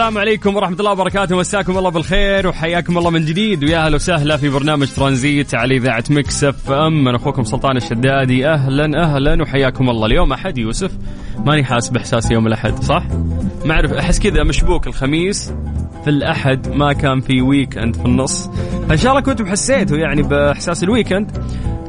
السلام عليكم ورحمة الله وبركاته. مساكم الله بالخير وحياكم الله من جديد. ويا أهلا وسهلا في برنامج ترانزيت على إذاعة Mix FM. أنا أخوكم سلطان الشدادي. أهلا أهلا وحياكم الله. اليوم أحد يوسف. ماني حاسس باحساس يوم الأحد صح؟ ما أعرف أحس كذا مشبوك الخميس في الأحد ما كان في weekend في النص. إن شاء الله كنتم حسيتوا يعني بإحساس ال weekend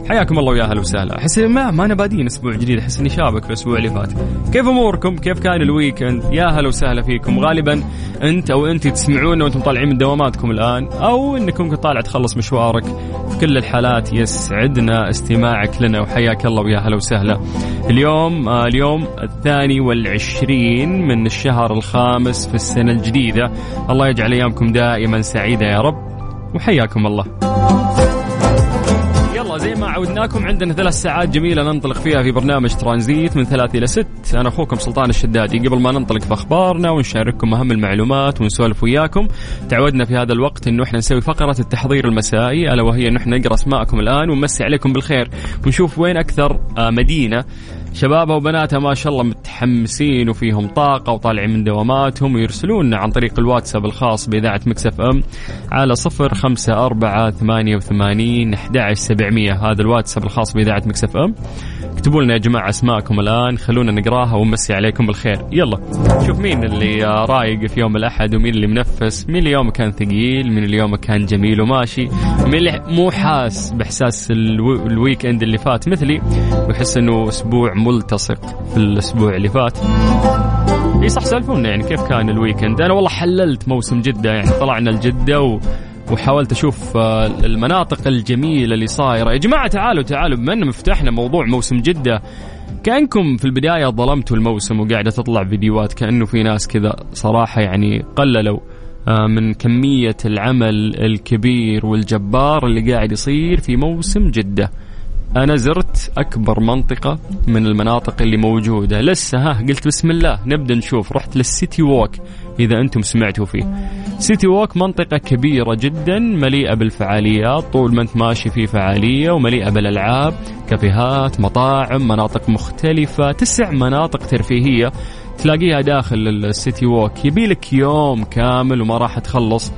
حياكم الله ويا أهلا وسهلا. أحس ما ما أنا بادين أسبوع جديد أحس إني شابك في الأسبوع اللي فات. كيف أموركم؟ كيف كان الويكند؟ يا هلا وسهلا فيكم. غالبا أنت أو أنت تسمعونا وأنتم طالعين من دواماتكم الآن أو إنكم طالع تخلص مشوارك. في كل الحالات يسعدنا استماعك لنا وحياك الله ويا هلا وسهلا. اليوم آه اليوم الثاني والعشرين من الشهر الخامس في السنة الجديدة. الله يجعل أيامكم دائما سعيدة يا رب وحياكم الله. زي ما عودناكم عندنا ثلاث ساعات جميلة ننطلق فيها في برنامج ترانزيت من ثلاث إلى ست. أنا أخوكم سلطان الشدادي. قبل ما ننطلق في أخبارنا ونشارككم أهم المعلومات ونسولف وياكم تعودنا في هذا الوقت أنه إحنا نسوي فقرة التحضير المسائي ألا وهي أنه إحنا نقرأ أسماءكم الآن ونمسي عليكم بالخير. ونشوف وين أكثر آه، مدينة شبابها وبناتها ما شاء الله متحمسين وفيهم طاقة وطالعين من دواماتهم ويرسلون عن طريق الواتساب الخاص بإذاعة مكسف أم على صفر خمسة أربعة ثمانية وثمانين أحد سبعمية. هذا الواتساب الخاص بإذاعة Mix FM. اكتبوا لنا يا جماعة أسماءكم الآن خلونا نقراها ونمسي عليكم بالخير. يلا. شوف مين اللي آه، رايق في يوم الأحد ومين اللي منفس. مين اليوم كان ثقيل مين اليوم كان جميل وماشي. مين اللي مو حاس بإحساس الو- ال weekend اللي فات مثلي. ويحس إنه أسبوع ملتصق في الأسبوع اللي فات. اي صح سالفونا يعني كيف كان الويكند أنا والله حللت موسم جدة يعني طلعنا لجده و... وحاولت أشوف آه، المناطق الجميلة اللي صايرة. يا جماعة تعالوا تعالوا. بما ان فتحنا موضوع موسم جدة كأنكم في البداية ظلمتوا الموسم وقاعدة تطلع فيديوهات كأنه في ناس كذا صراحة يعني قللوا آه، من كمية العمل الكبير والجبار اللي قاعد يصير في موسم جدة. أنا زرت أكبر منطقة من المناطق اللي موجودة. لسه ها قلت بسم الله. نبدأ نشوف. رحت للسيتي ووك إذا أنتم سمعتوا فيه. سيتي ووك منطقة كبيرة جدا مليئة بالفعاليات. طول ما أنت ماشي في فعالية ومليئة بالألعاب كافيهات مطاعم مناطق مختلفة. تسع مناطق ترفيهية تلاقيها داخل السيتي ووك. يبيلك يوم كامل وما راح تخلص.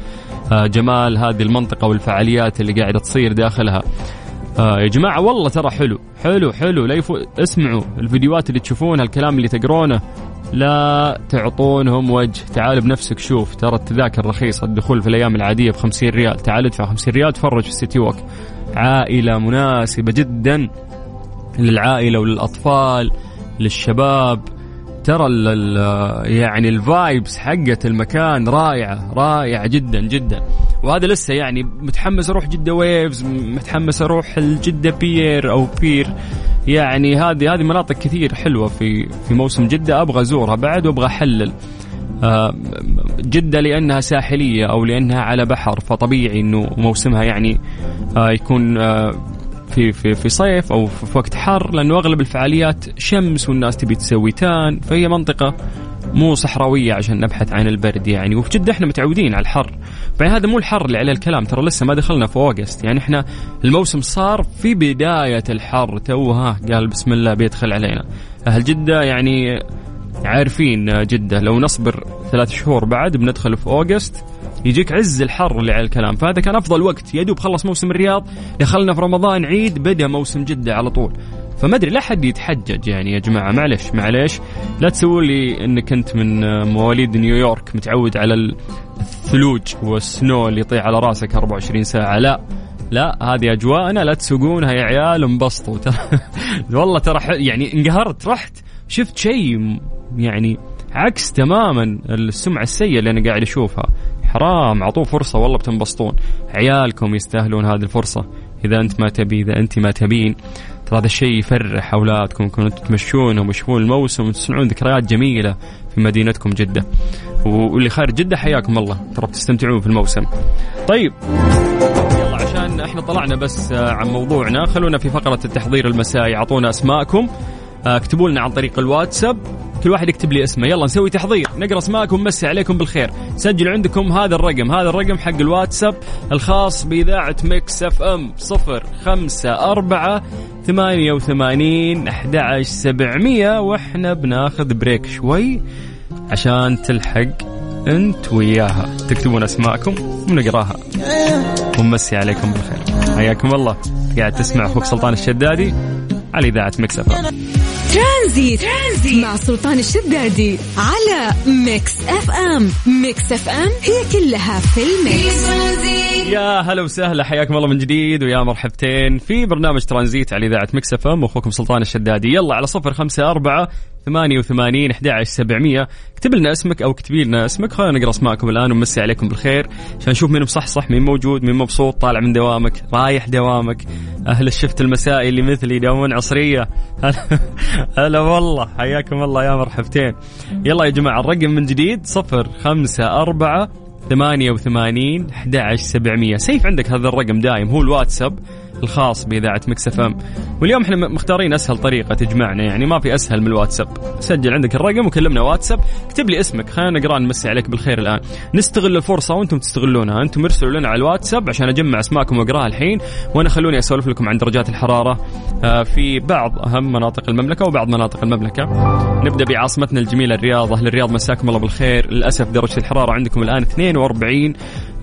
آه، جمال هذه المنطقة والفعاليات اللي قاعدة تصير داخلها. آه يا جماعة والله ترى حلو حلو حلو. لا يفو... اسمعوا الفيديوهات اللي تشوفونها الكلام اللي تقرونه. لا تعطونهم وجه. تعال بنفسك شوف. ترى التذاكر رخيصة. الدخول في الأيام العادية ب 50 ريال. تعال ادفع 50 ريال تفرج في ال City Walk عائلة مناسبة جدا للعائلة وللأطفال للشباب. ترى ال ال يعني ال vibes حقت المكان رائعة رائعة جدا جدا. وهذا لسه يعني متحمس أروح جدة ويفز متحمس أروح الجدة بير أو بير يعني هذه هذه مناطق كثير حلوة في في موسم جدة. أبغى أزورها بعد وأبغى أحلل. آه، جدة لأنها ساحلية أو لأنها على بحر فطبيعي أنه موسمها يعني آه، يكون آه، في في في صيف أو في وقت حر لأنه أغلب الفعاليات شمس والناس تبي تسوي تان فهي منطقة مو صحراوية عشان نبحث عن البرد يعني. وفي جدة إحنا متعودين على الحر. بعدين هذا مو الحر اللي عليه الكلام ترى لسه ما دخلنا في أوغست. يعني إحنا الموسم صار في بداية الحر توها قال بسم الله بيدخل علينا. أهل جدة يعني عارفين جدة لو نصبر ثلاث شهور بعد بندخل في أوغست يجيك عز الحر اللي على الكلام. فهذا كان أفضل وقت يا دوب خلص موسم الرياض. دخلنا في رمضان عيد بدأ موسم جدة على طول. فما أدري لا حد يتحجج يعني يا جماعة. معلش معلش لا تسووا لي إنك أنت من مواليد نيويورك متعود على الثلوج والسنو اللي يطيح على رأسك 24 ساعة. لا لا هذه أجواءنا. لا تسوقونها يا عيال انبسطوا. ترى والله ترى يعني انقهرت رحت شفت شيء يعني عكس تماما السمعة السيئة اللي أنا قاعد أشوفها. حرام أعطوه فرصة والله بتنبسطون. عيالكم يستاهلون هذه الفرصة. إذا أنت ما تبي إذا أنت ما تبين ترى هذا الشيء يفرح أولادكم. كنتوا تمشونهم ويشوفون الموسم وتصنعون ذكريات جميلة في مدينتكم جدة. واللي خارج جدة حياكم الله. ترى بتستمتعون في الموسم. طيب. يلا عشان إحنا طلعنا بس آه، عن موضوعنا خلونا في فقرة التحضير المسائي. أعطونا أسماءكم. اكتبوا لنا عن طريق الواتساب. كل واحد يكتب لي اسمه. يلا نسوي تحضير. نقرا اسماءكم ونمسي عليكم بالخير. سجلوا عندكم هذا الرقم. هذا الرقم حق الواتساب الخاص بإذاعة Mix FM. صفر خمسة أربعة ثمانية وثمانين أحد سبعمية. وإحنا بناخذ break شوي عشان تلحق أنت وياها. تكتبون أسماءكم ونقراها. ونمسي عليكم بالخير. حياكم الله. قاعد تسمع أخوك سلطان الشدادي على إذاعة Mix F ترانزيت. ترانزيت مع سلطان الشدادي على Mix FM Mix FM هي كلها في ال mix يا هلا وسهلا حياكم الله من جديد ويا مرحبتين في برنامج ترانزيت على إذاعة Mix FM واخوكم سلطان الشدادي يلا على صفر خمسة أربعة ثمانية وثمانين أحد عشر سبعمية. اكتب لنا اسمك أو اكتبي لنا اسمك. خلينا نقرأ أسماءكم الآن ونمسي عليكم بالخير. عشان نشوف مين مصحصح مين موجود مين مبسوط طالع من دوامك رايح دوامك. أهل ال shift المسائي اللي مثلي يداومون عصرية. هلا والله حياكم الله يا مرحبتين. يلا يا جماعة الرقم من جديد صفر خمسة أربعة ثمانية وثمانين أحد عشر سبعمية. سيف عندك هذا الرقم دايم هو الواتساب. الخاص بإذاعة Mix FM. واليوم إحنا مختارين أسهل طريقة تجمعنا يعني ما في أسهل من الواتساب. سجل عندك الرقم وكلمنا واتساب. اكتب لي اسمك خلينا نقرأ نمسي عليك بالخير الآن. نستغل الفرصة وأنتم تستغلونها. أنتم ارسلوا لنا على الواتساب عشان أجمع أسماءكم وأقراها الحين. وأنا خلوني أسولف لكم عن درجات الحرارة. آه، في بعض أهم مناطق المملكة وبعض مناطق المملكة. نبدأ بعاصمتنا الجميلة الرياض. أهل الرياض مساكم الله بالخير. للأسف درجة الحرارة عندكم الآن 42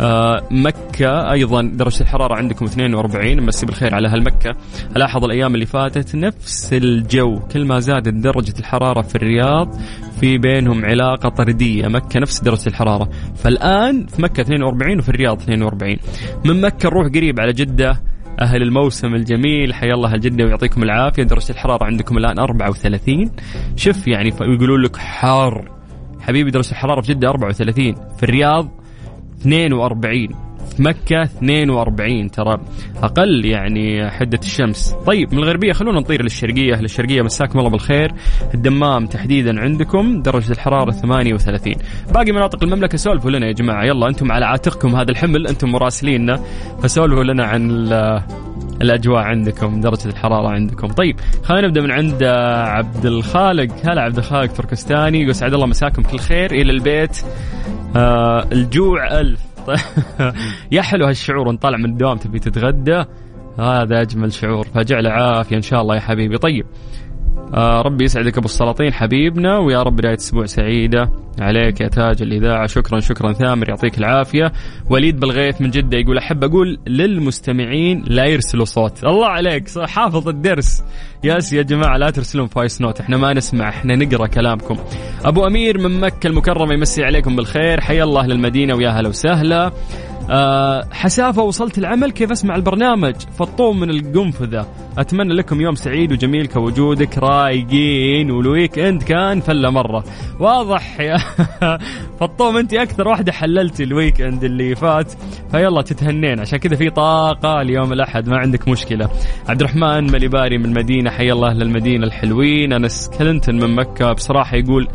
آه، مكة أيضا درجة الحرارة عندكم 42 مسي بالخير على أهل مكة ألاحظ الأيام اللي فاتت نفس الجو كل ما زادت درجة الحرارة في الرياض في بينهم علاقة طردية. مكة نفس درجة الحرارة. فالآن في مكة 42 وفي الرياض 42 من مكة نروح قريب على جدة أهل الموسم الجميل. حيا الله الجدة ويعطيكم العافية. درجة الحرارة عندكم الآن 34 شوف يعني يقولون لك حار. حبيبي درجة الحرارة في جدة 34 في الرياض 42 في مكة 42 ترى أقل يعني حدة الشمس. طيب من الغربية خلونا نطير للشرقية. أهل الشرقية مساكم الله بالخير. الدمام تحديدا عندكم درجة الحرارة 38 باقي مناطق المملكة سولفوا لنا يا جماعة. يلا أنتم على عاتقكم هذا الحمل أنتم مراسليننا فسولفوا لنا عن الأجواء عندكم درجة الحرارة عندكم. طيب خلينا نبدأ من عند عبد الخالق. هلا عبد الخالق تركستاني. يقول سعد الله مساكم كل خير. إلى البيت. آه الجوع ألف. يا حلو هالشعور نطلع من الدوام تبي تتغدى. هذا أجمل شعور. فجعل عافية إن شاء الله يا حبيبي. طيب آه ربي يسعدك أبو السلاطين حبيبنا ويا رب بدايه أسبوع سعيدة. عليك يا تاج الإذاعة شكرا شكرا ثامر يعطيك العافية. وليد بالغيث من جدة يقول أحب أقول للمستمعين لا يرسلوا صوت. الله عليك حافظ الدرس. yes يا جماعة لا ترسلون voice note إحنا ما نسمع إحنا نقرأ كلامكم. أبو أمير من مكة المكرمة يمسي عليكم بالخير. حيا الله للمدينة ويا هلا وسهلا. أه حسافة وصلت العمل. كيف أسمع البرنامج؟ فطوم من القنفذة. أتمنى لكم يوم سعيد وجميل كوجودك. رايقين وال weekend كان فلة مرة. واضح يا فطوم أنت أكثر واحدة حللتي ال weekend اللي فات. فيلا تتهنين. عشان كذا في طاقة اليوم الأحد ما عندك مشكلة. عبد الرحمن مليباري من المدينة حي الله أهل المدينة الحلوين. أنس كلنتون من مكة. بصراحة يقول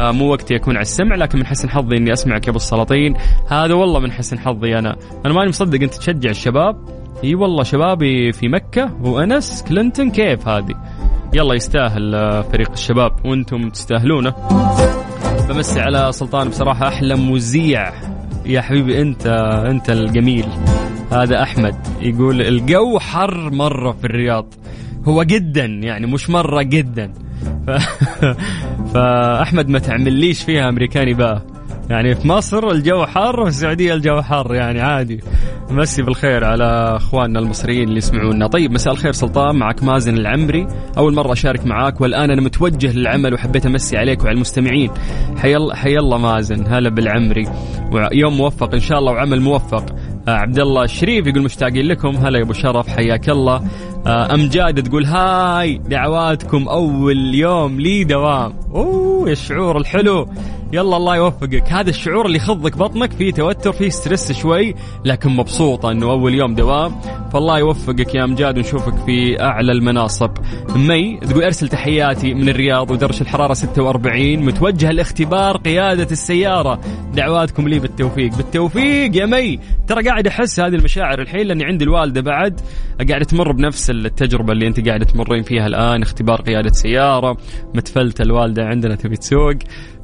مو وقتي أكون على السمع لكن من حسن حظي إني أسمعك يا أبو السلاطين. هذا والله من حسن حظي أنا. أنا ماني مصدق أنت تشجع الشباب. اي والله شبابي في مكة وأنس كلينتون كيف هذه. يلا يستاهل آه، فريق الشباب وأنتم تستاهلونه. بمسي على سلطان بصراحة أحلى مذيع. يا حبيبي أنت أنت الجميل. هذا أحمد يقول الجو حر مرة في الرياض. هو جدا يعني مش مرة جدا. ف... فأحمد ما تعمليش فيها أمريكاني بقى يعني في مصر الجو حر وفي السعوديه الجو حر يعني عادي. مسي بالخير على أخواننا المصريين اللي يسمعونا. طيب مساء الخير سلطان معك مازن العمري. أول مرة أشارك معاك والآن أنا متوجه للعمل وحبيت أمسي عليك وعلى المستمعين. حي الله حي الله مازن. هلا بالعمري. ويوم موفق إن شاء الله وعمل موفق. آه عبد الله الشريف يقول مشتاقين لكم. هلا يا أبو شرف حياك الله. امجاد تقول hi دعواتكم أول يوم لي دوام. أوه يا الشعور الحلو. يلا الله يوفقك. هذا الشعور اللي يخضك بطنك فيه توتر فيه stress شوي لكن مبسوطة إنه أول يوم دوام. فالله يوفقك يا أمجاد ونشوفك في أعلى المناصب. مي تقول أرسل تحياتي من الرياض ودرجة الحرارة 46 متوجه لاختبار قيادة السيارة. دعواتكم لي بالتوفيق. بالتوفيق يا مي. ترى قاعد أحس هذه المشاعر الحين لأني عندي الوالدة بعد. قاعدة تمر بنفس التجربة اللي أنت قاعدة تمرين فيها الآن. اختبار قيادة سيارة. متفلتة الوالدة عندنا تبي تسوق.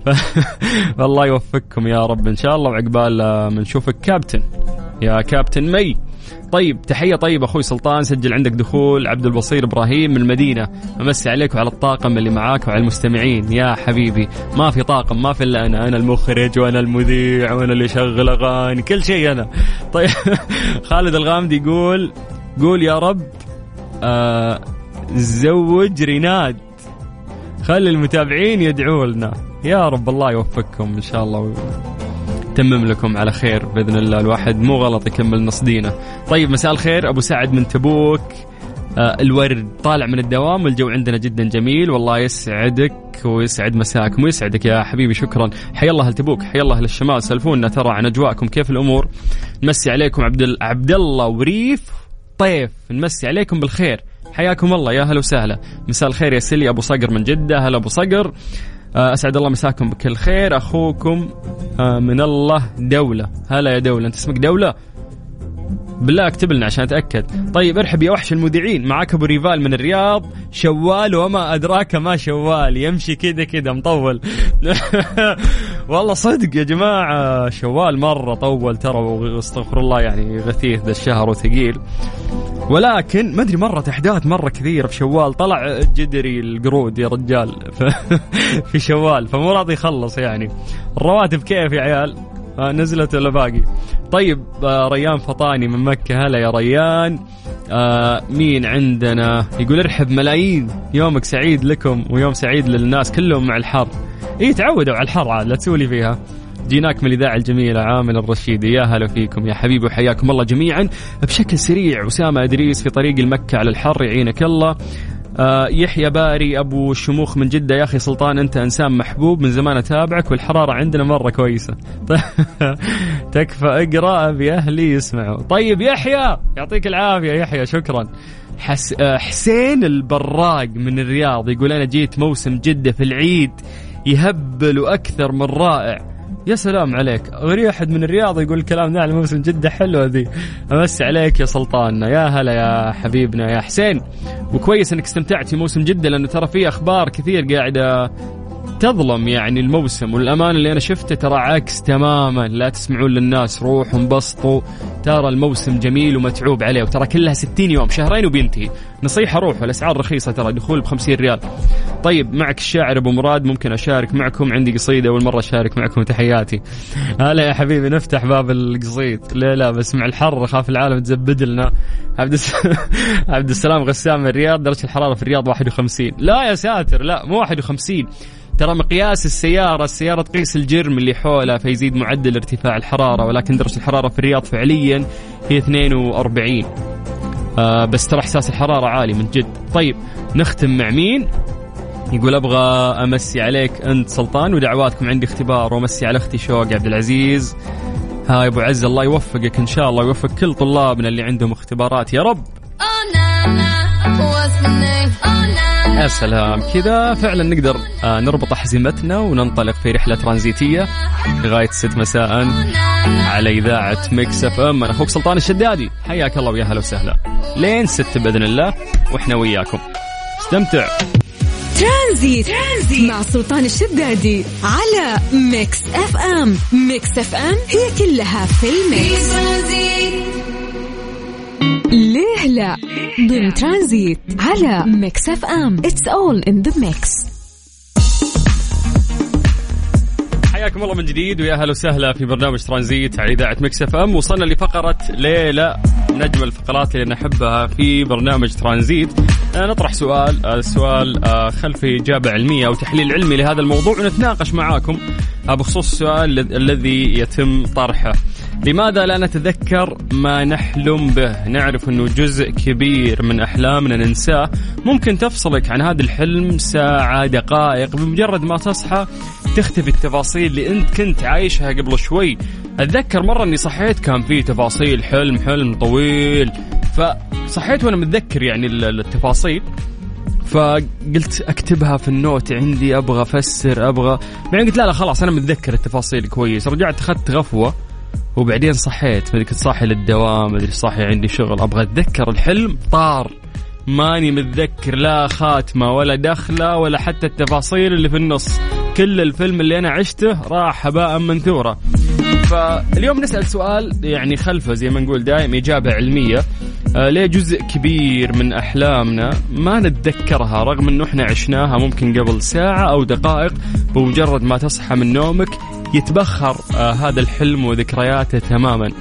فالله يوفقكم يا رب. إن شاء الله وعقبال ما نشوفك كابتن. يا كابتن مي. طيب تحية طيبة أخوي سلطان. سجل عندك دخول. عبد البصير إبراهيم من المدينة. أمسي عليك وعلى الطاقم اللي معاك وعلى المستمعين. يا حبيبي ما في طاقم ما في إلا أنا. أنا المخرج وأنا المذيع وأنا اللي يشغل أغاني كل شيء أنا. طيب خالد الغامدي يقول قول يا رب آه زوج ريناد. خلي المتابعين يدعوا لنا. يا رب الله يوفقكم إن شاء الله تمم لكم على خير بإذن الله. الواحد مو غلط يكمل نص دينه. طيب مساء الخير. أبو سعد من تبوك. آه الورد طالع من الدوام والجو عندنا جدا جميل. والله يسعدك ويسعد مساكم ويسعدك يا حبيبي شكرا. حي الله تبوك حي الله للشمال سلفونا ترى عن أجواءكم كيف الأمور؟ نمسي عليكم عبد عبد الله وريف طيف. نمسي عليكم بالخير. حياكم الله يا هلا وسهلا. مساء الخير يا سلي أبو صقر من جدة. هلا أبو صقر. أسعد الله مساكم بكل خير. أخوكم آه، من الله دولة. هلا يا دولة. أنت اسمك دولة؟ بالله اكتب لنا عشان أتأكد. طيب ارحب يا وحش المذيعين معاك أبو ريفال من الرياض. شوال وما أدراك ما شوال. يمشي كذا كذا مطول. والله صدق يا جماعة شوال مرة طول ترى واستغفر الله يعني غثيث ذا الشهر وثقيل. ولكن ما أدري مرت أحداث مرة كثيرة في شوال. طلع جدري القرود يا رجال. في شوال فمو راضي يخلص يعني. الرواتب كيف يا عيال؟ نزلت ولا باقي. طيب آه، ريان فطاني من مكة. هلا يا ريان. آه مين عندنا؟ يقول ارحب ملايين. يومك سعيد لكم ويوم سعيد للناس كلهم مع الحر. اي تعودوا على الحر عاد لا تسولي فيها. جيناك من الإذاعة الجميلة عامل الرشيدي. يا هلا فيكم يا حبيبي وحياكم الله جميعا. بشكل سريع أسامة أدريس في طريق المكة على الحر يعينك الله. آه يحيى باري أبو شموخ من جدة. يا أخي سلطان أنت إنسان محبوب من زمان أتابعك والحرارة عندنا مرة كويسة. تكفى أقرأ أبي أهلي يسمعوا. طيب يحيى يعطيك العافية. يحيى شكرا. حس آه حسين البراق من الرياض يقول أنا جيت موسم جدة في العيد يهبل أكثر من رائع. يا سلام عليك. غري احد من الرياض يقول الكلام ذا على موسم جدة حلوة ذي. امسي عليك يا سلطاننا. يا هلا يا حبيبنا يا حسين. وكويس إنك استمتعت في موسم جدة لأنه ترى في أخبار كثير قاعدة تظلم يعني الموسم والأمان اللي أنا شفته ترى عكس تماما. لا تسمعون للناس روحوا انبسطوا. ترى الموسم جميل ومتعوب عليه وترى كلها 60 يوم شهرين وبينتهي. نصيحة روحوا الأسعار رخيصة ترى دخول ب 50 ريال. طيب معك الشاعر أبو مراد ممكن أشارك معكم عندي قصيدة أول مرة أشارك معكم تحياتي. هلا يا حبيبي نفتح باب القصيد. لا لا بس مع الحر أخاف العالم تزبد لنا. عبد عبد السلام غسام الرياض درجة الحرارة في الرياض 51 لا يا ساتر لا مو 51 ترى مقياس السيارة السيارة تقيس الجرم اللي حولها فيزيد معدل ارتفاع الحرارة ولكن درجة الحرارة في الرياض فعليا هي 42 آه بس ترى إحساس الحرارة عالي من جد. طيب نختم مع مين؟ يقول أبغى أمسي عليك أنت سلطان ودعواتكم عندي اختبار. وأمسي على أختي شوق عبد العزيز. هاي أبو عز الله يوفقك إن شاء الله ويوفق كل طلابنا اللي عندهم اختبارات. يا رب! يا سلام. كذا فعلا نقدر آه، نربط أحزمتنا وننطلق في رحلة ترانزيتية لغاية ست مساء على إذاعة Mix FM. أنا أخوك سلطان الشدادي. حياك الله ويا هلا وسهلا. لين ست بإذن الله وإحنا وياكم. استمتع. ترانزيت. ترانزيت مع سلطان الشدادي على Mix FM. Mix FM هي كلها في ال mix. ليه لا؟ ضمن ترانزيت على Mix FM. it's all in the mix حياكم الله من جديد ويا أهلا وسهلا في برنامج ترانزيت على إذاعة Mix FM. وصلنا لفقرة ليه لا من اجمل الفقرات اللي نحبها في برنامج ترانزيت. آه، نطرح سؤال السؤال آه، خلف اجابه علمية أو تحليل علمي لهذا الموضوع ونتناقش معاكم. بخصوص السؤال الذي يتم طرحه. لماذا لا نتذكر ما نحلم به؟ نعرف أنه جزء كبير من أحلامنا ننساه. ممكن تفصلك عن هذا الحلم ساعة دقائق بمجرد ما تصحى تختفي التفاصيل اللي أنت كنت عايشها قبل شوي. أتذكر مرة أني صحيت كان في تفاصيل حلم حلم طويل. فصحيت وأنا متذكر يعني التفاصيل. فقلت أكتبها في النوت عندي أبغى أفسر أبغى بعدين قلت لا لا خلاص أنا متذكر التفاصيل كويس. رجعت أخذت غفوة. وبعدين صحيت مدري كنت صاحي للدوام مدري صاحي عندي شغل. أبغى أتذكر الحلم طار. ماني متذكر لا خاتمة ولا دخلة ولا حتى التفاصيل اللي في النص. كل الفيلم اللي أنا عشته راح هباء منثورا فاليوم نسأل سؤال يعني خلفه زي ما نقول دائم إجابة علمية. آه ليه جزء كبير من أحلامنا ما نتذكرها رغم إنه إحنا عشناها ممكن قبل ساعة أو دقائق بمجرد ما تصحى من نومك يتبخر آه هذا الحلم وذكرياته تماما.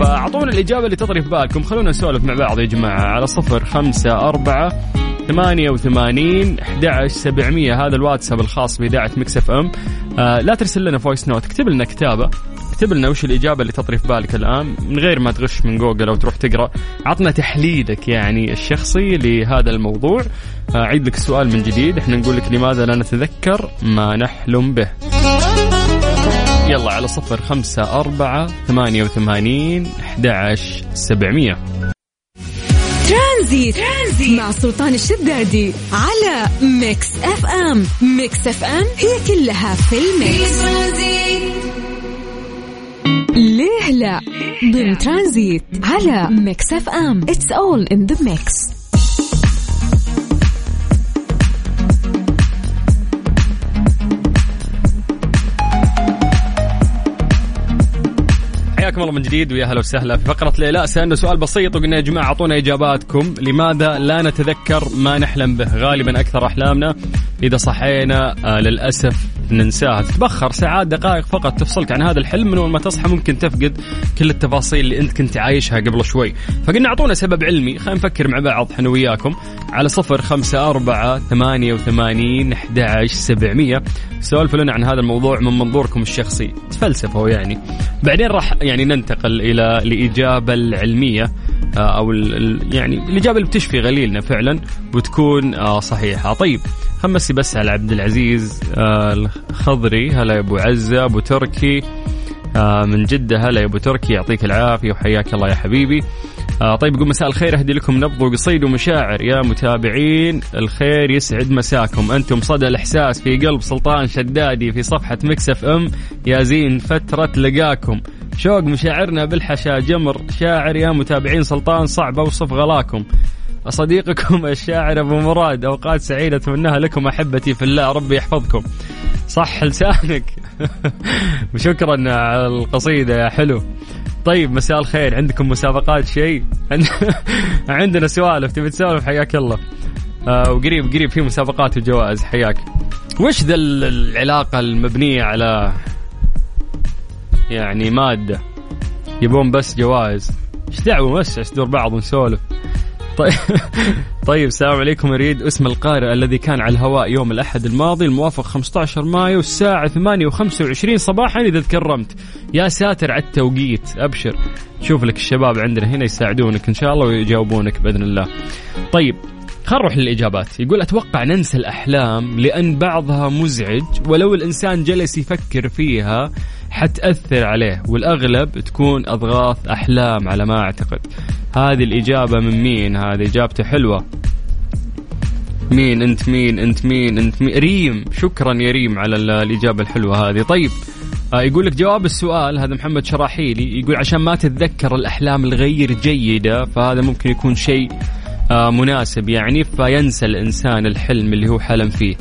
فأعطونا الإجابة اللي تطري في بالكم. خلونا نسولف مع بعض يا جماعة. على صفر خمسة أربعة ثمانية وثمانين أحد سبعمية. هذا الواتساب الخاص بإذاعة ميكس أف أم. آه لا ترسل لنا voice note اكتب لنا كتابة. اكتب لنا وش الإجابة اللي تطري في بالك الآن. من غير ما تغش من جوجل أو تروح تقرأ. عطنا تحليلك يعني الشخصي لهذا الموضوع. آه عيد لك السؤال من جديد. إحنا نقول لك لماذا لا نتذكر ما نحلم به. يلا على صفر خمسة أربعة ثمانية وثمانين أحد سبعمية. ترانزيت. مع سلطان الشدادي على ميكس أف أم. ميكس أف أم هي كلها في الميكس. ليه لا؟ ضمن ترانزيت على ميكس أف أم. it's all in the mix حياكم الله من جديد ويا هلا وسهلا في فقرة ليلى. سألنا سؤال بسيط وقلنا يا جماعة أعطونا إجاباتكم. لماذا لا نتذكر ما نحلم به؟ غالبا أكثر أحلامنا. إذا صحينا آه للأسف ننساها تتبخر ساعات دقائق فقط تفصلك عن هذا الحلم من أول ما تصحى ممكن تفقد كل التفاصيل اللي أنت كنت عايشها قبل شوي. فقلنا أعطونا سبب علمي. خلينا نفكر مع بعض إحنا وياكم. على صفر خمسة أربعة ثمانية وثمانين أحد سبعمية. سولفوا لنا عن هذا الموضوع من منظوركم الشخصي. تفلسفوا يعني. بعدين راح يعني ننتقل إلى الإجابة العلمية. آه، أو يعني الإجابة اللي بتشفي غليلنا فعلا وتكون آه، صحيحة. طيب خمسي بس على عبد العزيز آه، الخضري. هلا يا أبو عزة أبو تركي. من جدة. هلا يا أبو تركي يعطيك العافية وحياك الله يا حبيبي. طيب يقول مساء الخير أهدي لكم نبض وقصيد ومشاعر يا متابعين. الخير يسعد مساكم. أنتم صدى الإحساس في قلب سلطان شدادي في صفحة مكسف أم. يا زين فترة لقاكم. شوق مشاعرنا بالحشا جمر شاعر يا متابعين سلطان صعب أوصف غلاكم. صديقكم الشاعر أبو مراد أوقات سعيدة أتمناها لكم أحبتي في الله ربي يحفظكم. صح لسانك. وشكرا على القصيدة يا حلو. طيب مساء الخير. عندكم مسابقات شيء؟ عندنا سوالف تبي تسولف؟ حياك الله. آه وقريب قريب في مسابقات وجوائز حياك. وش ذا العلاقة المبنية على يعني مادة. يبون بس جوائز. إيش دعوة بس؟ دور بعض ونسولف. طيب. طيب السلام عليكم. أريد اسم القارئ الذي كان على الهواء يوم الأحد الماضي الموافق 15 مايو الساعة 8 و25 صباحا إذا تكرمت يا ساتر على التوقيت. أبشر. شوف لك الشباب عندنا هنا يساعدونك إن شاء الله ويجاوبونك بإذن الله. طيب خلينا نروح للإجابات. يقول أتوقع ننسى الأحلام لأن بعضها مزعج ولو الإنسان جلس يفكر فيها حتأثر عليه والأغلب تكون أضغاث أحلام على ما أعتقد. هذه الإجابة من مين؟ هذه إجابته حلوة. مين أنت؟ مين أنت؟ مين أنت؟ مين؟ ريم. شكرا يا ريم على الإجابة الحلوة هذه. طيب آه يقول لك جواب السؤال هذا محمد شراحيلي يقول عشان ما تتذكر الأحلام الغير جيدة فهذا ممكن يكون شيء آه مناسب يعني فينسى الإنسان الحلم اللي هو حلم فيه.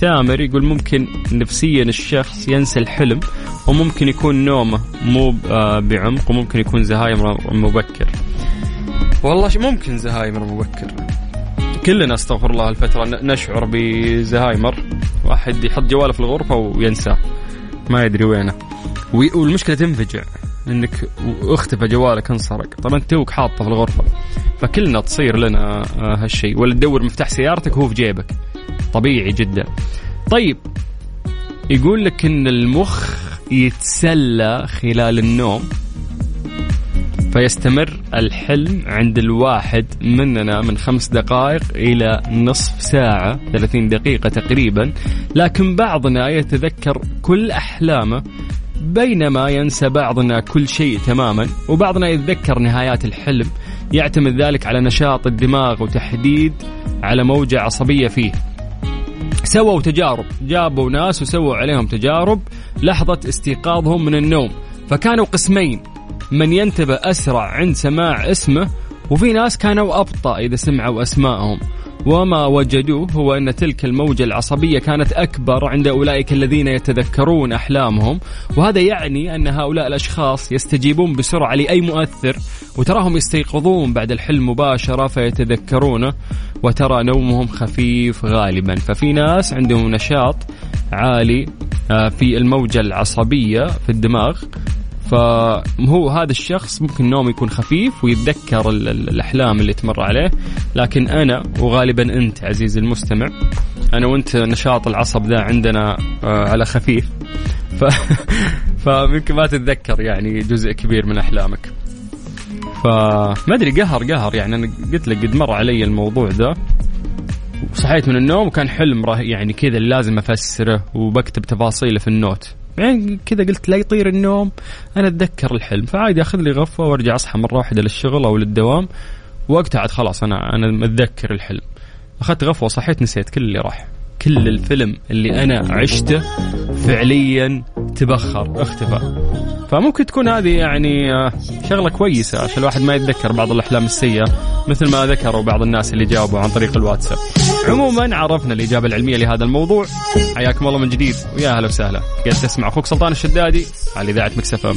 ثامر يقول ممكن نفسيا الشخص ينسى الحلم وممكن يكون نومه مو آه، بعمق وممكن يكون زهايمر مبكر. والله ممكن زهايمر مبكر. كلنا استغفر الله الفترة نشعر بزهايمر. واحد يحط جواله في الغرفة وينساه. ما يدري وينه. والمشكلة تنفجع. إنك اختفى جوالك انسرق طبعا انت توك حاطه في الغرفة. فكلنا تصير لنا آه، هالشيء ولا تدور مفتاح سيارتك وهو في جيبك. طبيعي جدا. طيب يقول لك إن المخ يتسلى خلال النوم فيستمر الحلم عند الواحد مننا من خمس دقائق إلى نصف ساعة 30 دقيقة تقريبا. لكن بعضنا يتذكر كل أحلامه بينما ينسى بعضنا كل شيء تماما وبعضنا يتذكر نهايات الحلم. يعتمد ذلك على نشاط الدماغ وتحديد على موجة عصبية فيه. سووا تجارب جابوا ناس وسووا عليهم تجارب لحظة استيقاظهم من النوم. فكانوا قسمين من ينتبه أسرع عند سماع اسمه وفي ناس كانوا أبطأ إذا سمعوا أسماءهم. وما وجدوه هو أن تلك الموجة العصبية كانت أكبر عند أولئك الذين يتذكرون أحلامهم. وهذا يعني أن هؤلاء الأشخاص يستجيبون بسرعة لأي مؤثر وتراهم يستيقظون بعد الحلم مباشرة فيتذكرونه وترى نومهم خفيف غالبا. ففي ناس عندهم نشاط عالي آه، في الموجة العصبية في الدماغ. فهو هذا الشخص ممكن نوم يكون خفيف ويتذكر الأحلام اللي تمر عليه. لكن أنا وغالبا أنت عزيزي المستمع أنا وأنت نشاط العصب ذا عندنا آه، على خفيف. ف فممكن ما تتذكر يعني جزء كبير من أحلامك. فما أدري قهر قهر يعني. أنا قلت لك قد مر علي الموضوع ذا. وصحيت من النوم وكان حلم يعني كذا لازم أفسره وبكتب تفاصيله في ال note. يعني كذا قلت لا يطير النوم. أنا أتذكر الحلم فعادي أخذ لي غفوه وأرجع أصحى مرة واحدة للشغل أو للدوام. وقتها عاد خلاص أنا أنا متذكر الحلم. أخذت غفوه صحيت نسيت كل اللي راح. كل الفيلم اللي أنا عشته فعليا تبخر اختفى فممكن تكون هذه يعني آه، شغلة كويسة عشان الواحد ما يتذكر بعض الأحلام السيئة مثل ما ذكروا بعض الناس اللي جاوبوا عن طريق الواتساب. عموما عرفنا الإجابة العلمية لهذا الموضوع حياكم الله من جديد ويا أهلا وسهلا قاعد تسمع أخوك سلطان الشدادي على إذاعة مكس أم.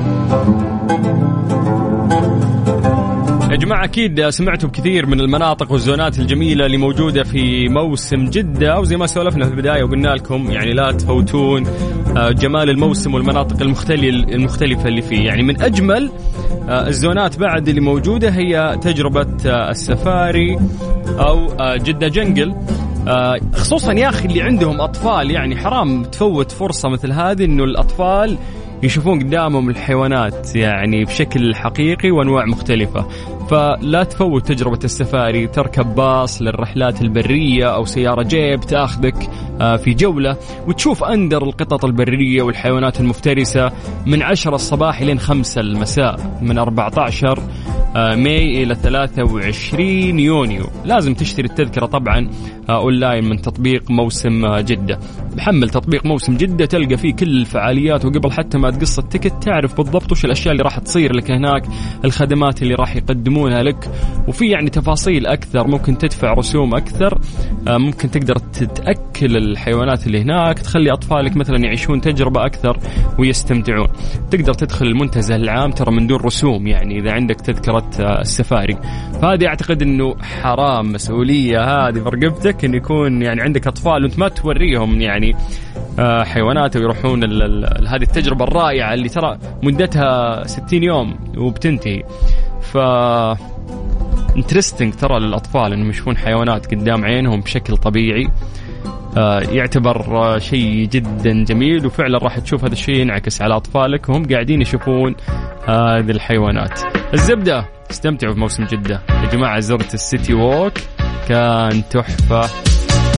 يا جماعة أكيد سمعتوا بكثير من المناطق وال zoneات الجميلة اللي موجودة في موسم جدة وزي ما سولفنا في البداية وقلنا لكم يعني لا تفوتون آه، جمال الموسم والمناطق المختلفة اللي فيه. يعني من أجمل آه، الزونات بعد اللي موجودة هي تجربة آه، السفاري أو جدة جنجل. خصوصا يا أخي اللي عندهم أطفال يعني حرام تفوت فرصة مثل هذه إنه الأطفال يشوفون قدامهم الحيوانات يعني بشكل حقيقي وأنواع مختلفة. فلا تفوت تجربة السفاري تركب باص للرحلات البرية أو سيارة جيب تاخذك آه، في جولة. وتشوف أندر القطط البرية والحيوانات المفترسة من 10 الصباح إلى 5 المساء من 14 آه، ماي إلى 23 يونيو. لازم تشتري التذكرة طبعا أونلاين من تطبيق موسم آه، جدة. بحمل تطبيق موسم جدة تلقى فيه كل الفعاليات وقبل حتى ما تقص ال ticket تعرف بالضبط وش الأشياء اللي راح تصير لك هناك الخدمات اللي راح يقدمونها لك. وفي يعني تفاصيل أكثر ممكن تدفع رسوم أكثر آه، ممكن تقدر تتأكل الحيوانات اللي هناك تخلي أطفالك مثلا يعيشون تجربة أكثر ويستمتعون. تقدر تدخل المنتزه العام ترى من دون رسوم يعني إذا عندك تذكرة آه، السفاري. فهذه أعتقد أنه حرام مسؤولية. هذه برقبتك أن يكون يعني عندك أطفال وأنت ما توريهم يعني آه، حيوانات ويروحون هذه التجربة الرائعة اللي ترى مدتها 60 يوم وبتنتهي. ف انترستنج ترى للأطفال إنهم يشوفون حيوانات قدام عينهم بشكل طبيعي. يعتبر آه شيء جدا جميل وفعلا راح تشوف هذا الشيء ينعكس على أطفالك وهم قاعدين يشوفون هذه آه الحيوانات. الزبدة استمتعوا بموسم جدة، يا جماعة زرت السيتي ووك كان تحفة